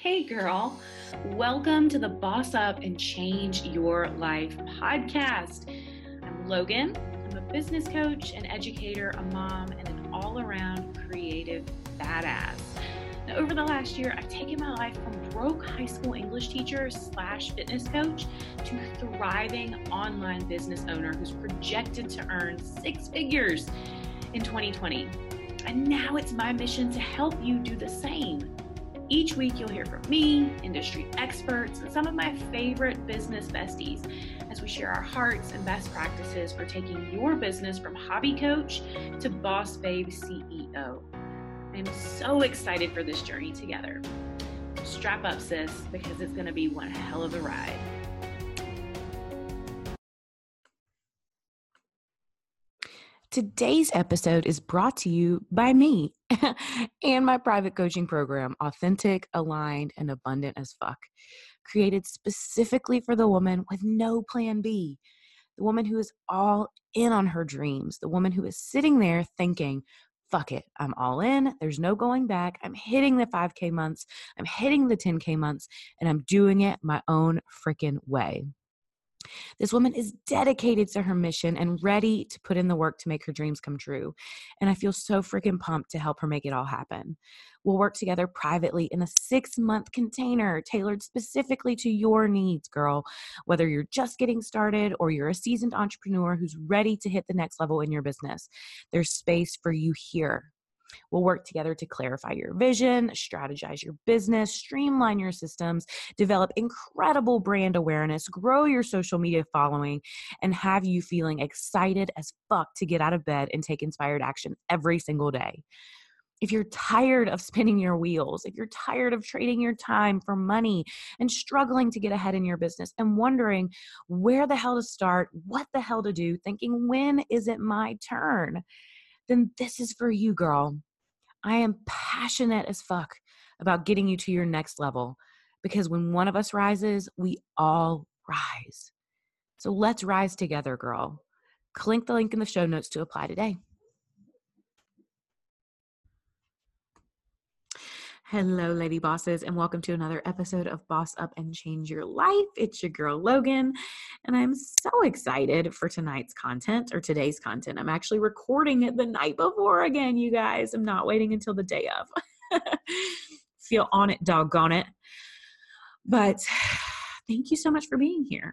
Hey, girl. Welcome to the Boss Up and Change Your Life podcast. I'm Logan. I'm a business coach, an educator, a mom, and an all around creative badass. Now, over the last year, I've taken my life from broke high school English teacher slash fitness coach to thriving online business owner who's projected to earn six figures in 2020. And now it's my mission to help you do the same. Each week, you'll hear from me, industry experts, and some of my favorite business besties as we share our hearts and best practices for taking your business from hobby coach to boss babe CEO. I'm so excited for this journey together. Strap up, sis, because it's going to be one hell of a ride. Today's episode is brought to you by me and my private coaching program, Authentic, Aligned, and Abundant as Fuck, created specifically for the woman with no plan B, the woman who is all in on her dreams, the woman who is sitting there thinking, fuck it, I'm all in, there's no going back, I'm hitting the 5K months, I'm hitting the 10K months, and I'm doing it my own freaking way. This woman is dedicated to her mission and ready to put in the work to make her dreams come true. And I feel so freaking pumped to help her make it all happen. We'll work together privately in a six month container tailored specifically to your needs, girl. Whether you're just getting started or you're a seasoned entrepreneur who's ready to hit the next level in your business, there's space for you here. We'll work together to clarify your vision, strategize your business, streamline your systems, develop incredible brand awareness, grow your social media following, and have you feeling excited as fuck to get out of bed and take inspired action every single day. If you're tired of spinning your wheels, if you're tired of trading your time for money and struggling to get ahead in your business and wondering where the hell to start, what the hell to do, thinking, when is it my turn? Then this is for you, girl. I am passionate as fuck about getting you to your next level because when one of us rises, we all rise. So let's rise together, girl. Click the link in the show notes to apply today. Hello, lady bosses, and welcome to another episode of Boss Up and Change Your Life. It's your girl, Logan, and I'm so excited for tonight's content or today's content. I'm actually recording it the night before again, you guys. I'm not waiting until the day of. Feel on it, doggone it. But thank you so much for being here.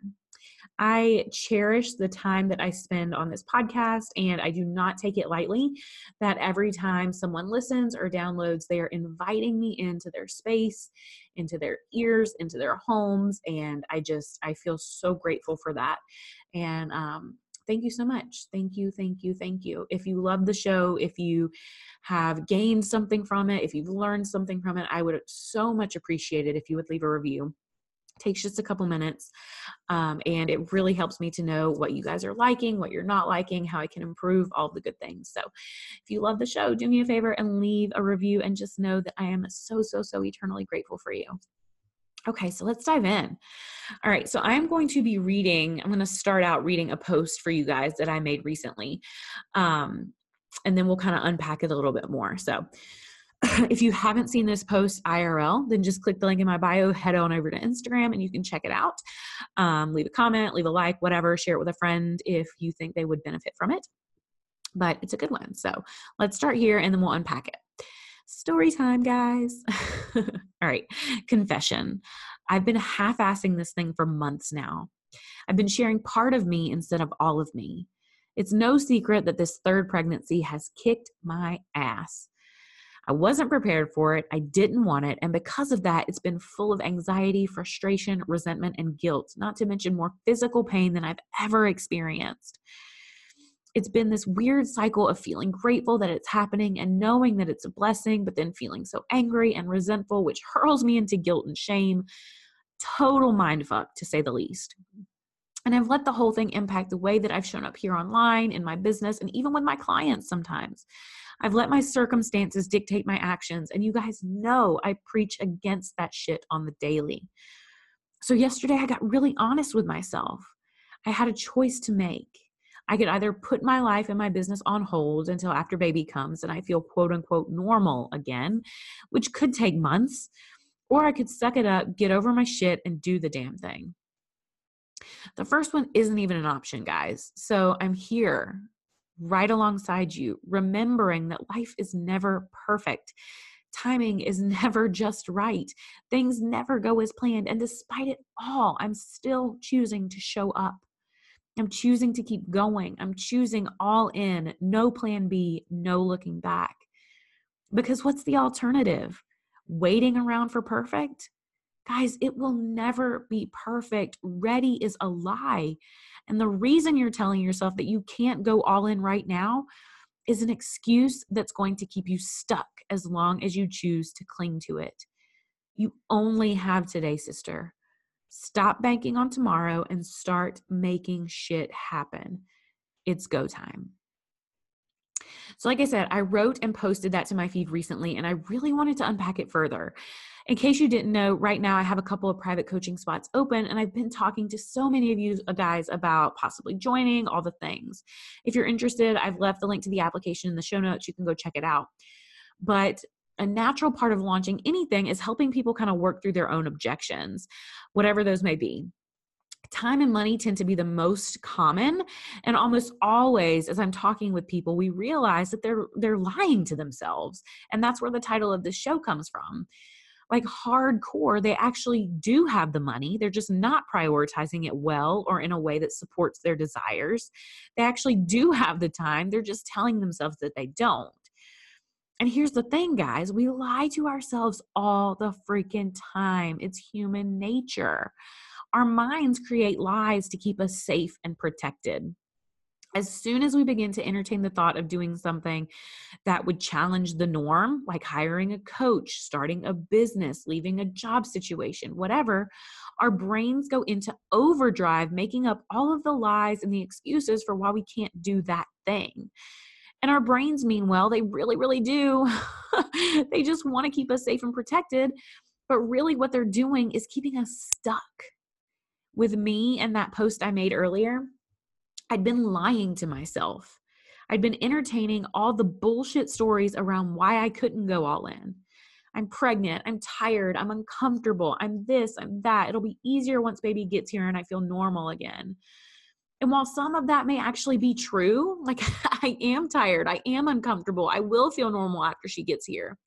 I cherish the time that I spend on this podcast, and I do not take it lightly that every time someone listens or downloads, they are inviting me into their space, into their ears, into their homes. And I just, I feel so grateful for that. And, um, thank you so much. Thank you, thank you, thank you. If you love the show, if you have gained something from it, if you've learned something from it, I would so much appreciate it if you would leave a review takes just a couple minutes um, and it really helps me to know what you guys are liking what you're not liking how i can improve all the good things so if you love the show do me a favor and leave a review and just know that i am so so so eternally grateful for you Okay, so let's dive in. All right, so I'm going to be reading, I'm going to start out reading a post for you guys that I made recently. Um, and then we'll kind of unpack it a little bit more. So, if you haven't seen this post IRL, then just click the link in my bio, head on over to Instagram, and you can check it out. Um, leave a comment, leave a like, whatever, share it with a friend if you think they would benefit from it. But it's a good one. So let's start here and then we'll unpack it. Story time, guys. All right, confession. I've been half assing this thing for months now. I've been sharing part of me instead of all of me. It's no secret that this third pregnancy has kicked my ass. I wasn't prepared for it. I didn't want it. And because of that, it's been full of anxiety, frustration, resentment, and guilt, not to mention more physical pain than I've ever experienced. It's been this weird cycle of feeling grateful that it's happening and knowing that it's a blessing, but then feeling so angry and resentful, which hurls me into guilt and shame. Total mindfuck, to say the least. And I've let the whole thing impact the way that I've shown up here online, in my business, and even with my clients sometimes. I've let my circumstances dictate my actions. And you guys know I preach against that shit on the daily. So, yesterday I got really honest with myself. I had a choice to make. I could either put my life and my business on hold until after baby comes and I feel quote unquote normal again, which could take months, or I could suck it up, get over my shit, and do the damn thing. The first one isn't even an option, guys. So I'm here right alongside you, remembering that life is never perfect. Timing is never just right. Things never go as planned. And despite it all, I'm still choosing to show up. I'm choosing to keep going. I'm choosing all in, no plan B, no looking back. Because what's the alternative? Waiting around for perfect? Guys, it will never be perfect. Ready is a lie. And the reason you're telling yourself that you can't go all in right now is an excuse that's going to keep you stuck as long as you choose to cling to it. You only have today, sister. Stop banking on tomorrow and start making shit happen. It's go time. So, like I said, I wrote and posted that to my feed recently, and I really wanted to unpack it further. In case you didn't know, right now I have a couple of private coaching spots open, and I've been talking to so many of you guys about possibly joining all the things. If you're interested, I've left the link to the application in the show notes. You can go check it out. But a natural part of launching anything is helping people kind of work through their own objections, whatever those may be time and money tend to be the most common and almost always as i'm talking with people we realize that they're they're lying to themselves and that's where the title of this show comes from like hardcore, they actually do have the money. They're just not prioritizing it well or in a way that supports their desires. They actually do have the time. They're just telling themselves that they don't. And here's the thing, guys we lie to ourselves all the freaking time. It's human nature. Our minds create lies to keep us safe and protected as soon as we begin to entertain the thought of doing something that would challenge the norm, like hiring a coach, starting a business, leaving a job situation, whatever, our brains go into overdrive, making up all of the lies and the excuses for why we can't do that thing. And our brains, mean well, they really, really do. they just want to keep us safe and protected. But really, what they're doing is keeping us stuck. With me and that post I made earlier, I'd been lying to myself. I'd been entertaining all the bullshit stories around why I couldn't go all in. I'm pregnant. I'm tired. I'm uncomfortable. I'm this. I'm that. It'll be easier once baby gets here and I feel normal again. And while some of that may actually be true, like I am tired, I am uncomfortable, I will feel normal after she gets here.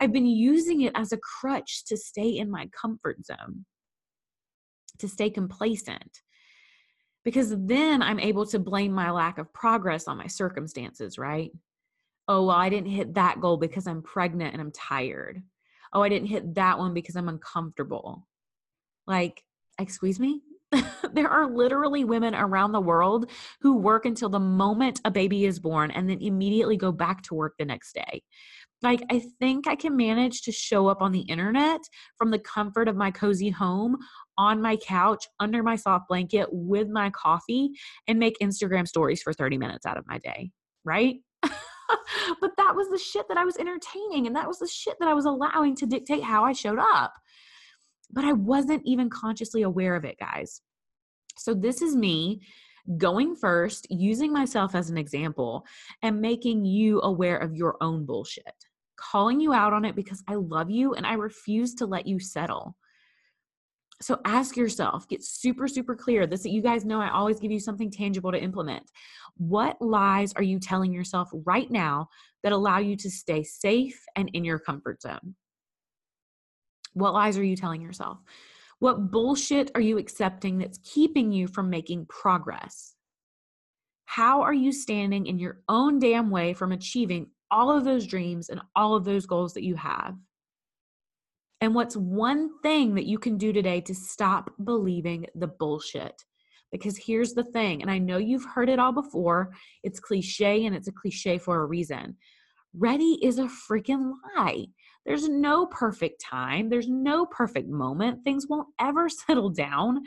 I've been using it as a crutch to stay in my comfort zone, to stay complacent because then I'm able to blame my lack of progress on my circumstances, right? Oh, well, I didn't hit that goal because I'm pregnant and I'm tired. Oh, I didn't hit that one because I'm uncomfortable. Like, excuse me? there are literally women around the world who work until the moment a baby is born and then immediately go back to work the next day. Like, I think I can manage to show up on the internet from the comfort of my cozy home on my couch under my soft blanket with my coffee and make Instagram stories for 30 minutes out of my day, right? but that was the shit that I was entertaining and that was the shit that I was allowing to dictate how I showed up. But I wasn't even consciously aware of it, guys. So this is me going first, using myself as an example, and making you aware of your own bullshit, calling you out on it because I love you and I refuse to let you settle. So ask yourself, get super, super clear. This, you guys know I always give you something tangible to implement. What lies are you telling yourself right now that allow you to stay safe and in your comfort zone? What lies are you telling yourself? What bullshit are you accepting that's keeping you from making progress? How are you standing in your own damn way from achieving all of those dreams and all of those goals that you have? And what's one thing that you can do today to stop believing the bullshit? Because here's the thing, and I know you've heard it all before it's cliche and it's a cliche for a reason. Ready is a freaking lie. There's no perfect time, there's no perfect moment. Things won't ever settle down.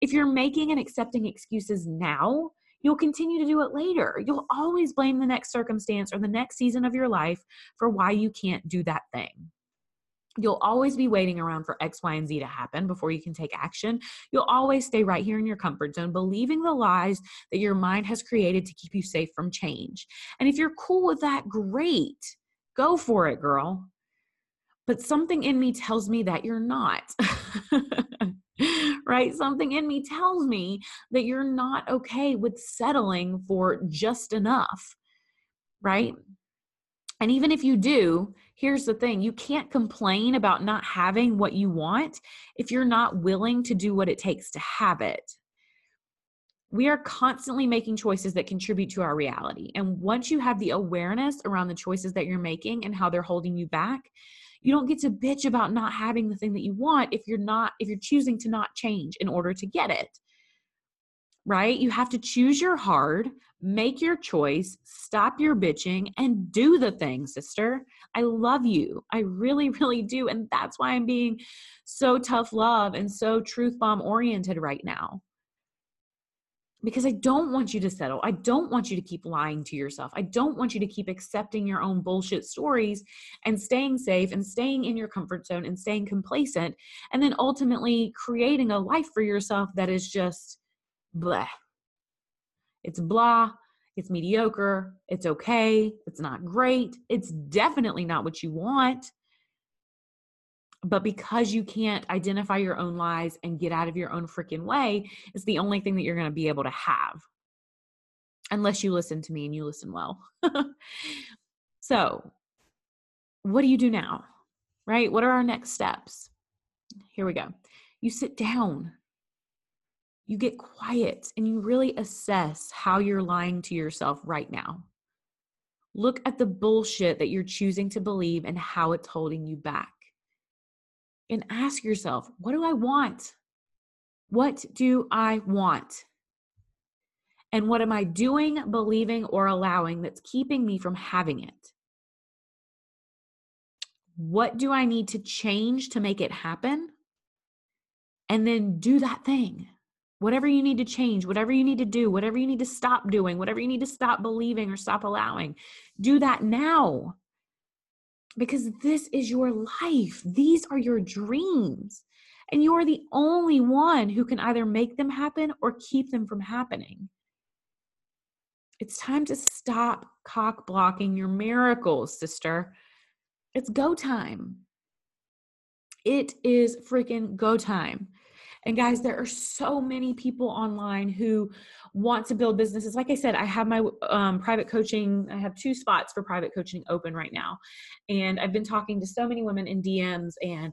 If you're making and accepting excuses now, you'll continue to do it later. You'll always blame the next circumstance or the next season of your life for why you can't do that thing. You'll always be waiting around for X, Y, and Z to happen before you can take action. You'll always stay right here in your comfort zone, believing the lies that your mind has created to keep you safe from change. And if you're cool with that, great. Go for it, girl. but something in me tells me that you're not. right? Something in me tells me that you're not okay with settling for just enough, right? And even if you do, here's the thing you can't complain about not having what you want if you're not willing to do what it takes to have it. We are constantly making choices that contribute to our reality. And once you have the awareness around the choices that you're making and how they're holding you back, you don't get to bitch about not having the thing that you want if you're not if you're choosing to not change in order to get it. Right? You have to choose your hard make your choice stop your bitching and do the thing sister. I love you. I really really do. And that's why i'm being so tough love and so truth bomb oriented right now because I don't want you to settle. I don't want you to keep lying to yourself. I don't want you to keep accepting your own bullshit stories and staying safe and staying in your comfort zone and staying complacent and then ultimately creating a life for yourself that is just blah. It's blah. It's mediocre. It's okay. It's not great. It's definitely not what you want. But because you can't identify your own lies and get out of your own freaking way, it's the only thing that you're going to be able to have. Unless you listen to me and you listen well. so, what do you do now? Right? What are our next steps? Here we go. You sit down, you get quiet, and you really assess how you're lying to yourself right now. Look at the bullshit that you're choosing to believe and how it's holding you back and ask yourself, what do I want? What do I want? And what am I doing, believing, or allowing that's keeping me from having it? What do I need to change to make it happen? And then do that thing. Whatever you need to change, whatever you need to do, whatever you need to stop doing, whatever you need to stop believing or stop allowing, do that now because this is your life. These are your dreams. And you are the only one who can either make them happen or keep them from happening. It's time to stop cock blocking your miracles, sister. It's go time. It is freaking go time. And guys, there are so many people online who want to build businesses. Like I said, I have my um, private coaching, I have two spots for private coaching open right now. And I've been talking to so many women in DMs and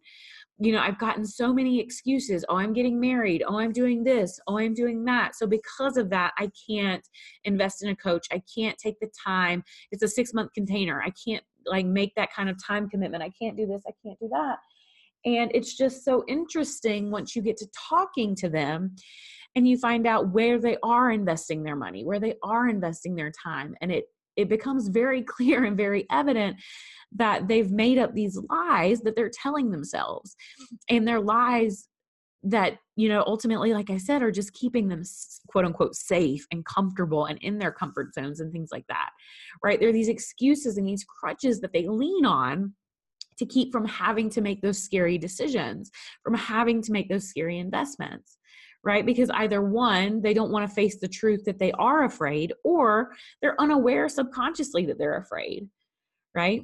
you know, I've gotten so many excuses. Oh, I'm getting married. Oh, I'm doing this. Oh, I'm doing that. So, because of that, I can't invest in a coach. I can't take the time. It's a six month container. I can't like make that kind of time commitment. I can't do this. I can't do that. And it's just so interesting once you get to talking to them and you find out where they are investing their money, where they are investing their time. And it it becomes very clear and very evident that they've made up these lies that they're telling themselves. And their lies that you know ultimately like i said are just keeping them quote unquote safe and comfortable and in their comfort zones and things like that right there are these excuses and these crutches that they lean on to keep from having to make those scary decisions, from having to make those scary investments, right? Because either one, they don't want to face the truth that they are afraid, or they're unaware subconsciously that they're afraid, right?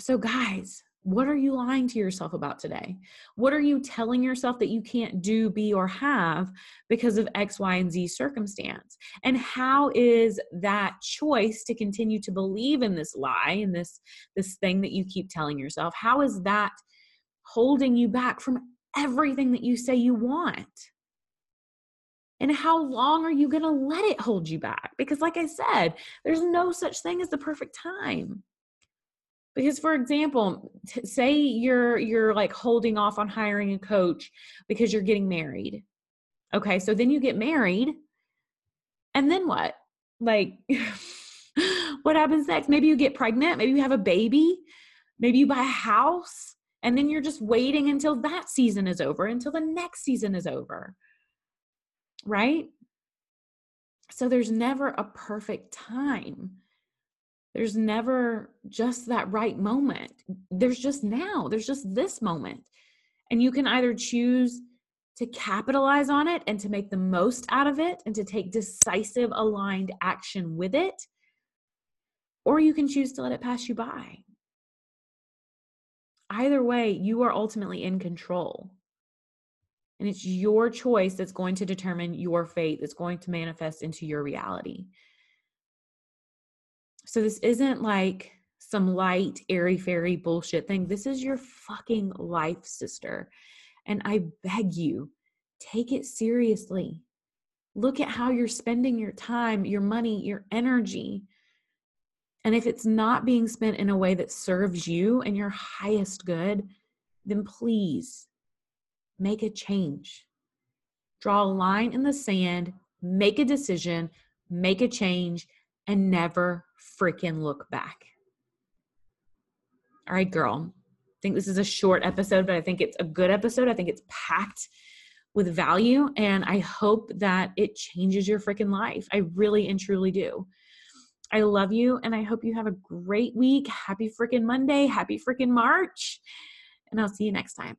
So, guys, what are you lying to yourself about today? What are you telling yourself that you can't do, be, or have because of X, Y, and Z circumstance? And how is that choice to continue to believe in this lie and this this thing that you keep telling yourself? How is that holding you back from everything that you say you want? And how long are you going to let it hold you back? Because like I said, there's no such thing as the perfect time because for example t- say you're you're like holding off on hiring a coach because you're getting married okay? So then you get married and then what? Like what happens next? Maybe you get pregnant maybe you have a baby maybe you buy a house and then you're just waiting until that season is over until the next season is over right? So there's never a perfect time there's never just that right moment. There's just now, there's just this moment. And you can either choose to capitalize on it and to make the most out of it and to take decisive, aligned action with it, or you can choose to let it pass you by. either way, you are ultimately in control. And it's your choice that's going to determine your fate, that's going to manifest into your reality. So this isn't like some light, airy fairy bullshit thing. This is your fucking life, sister. And I beg you, take it seriously. Look at how you're spending your time, your money, your energy. And if it's not being spent in a way that serves you and your highest good, then please make a change. Draw a line in the sand, make a decision, make a change, and never freaking look back. All right, girl. I think this is a short episode, but I think it's a good episode. I think it's packed with value, and I hope that it changes your freaking life. I really and truly do. I love you, and I hope you have a great week. Happy freaking Monday. Happy freaking March. And I'll see you next time.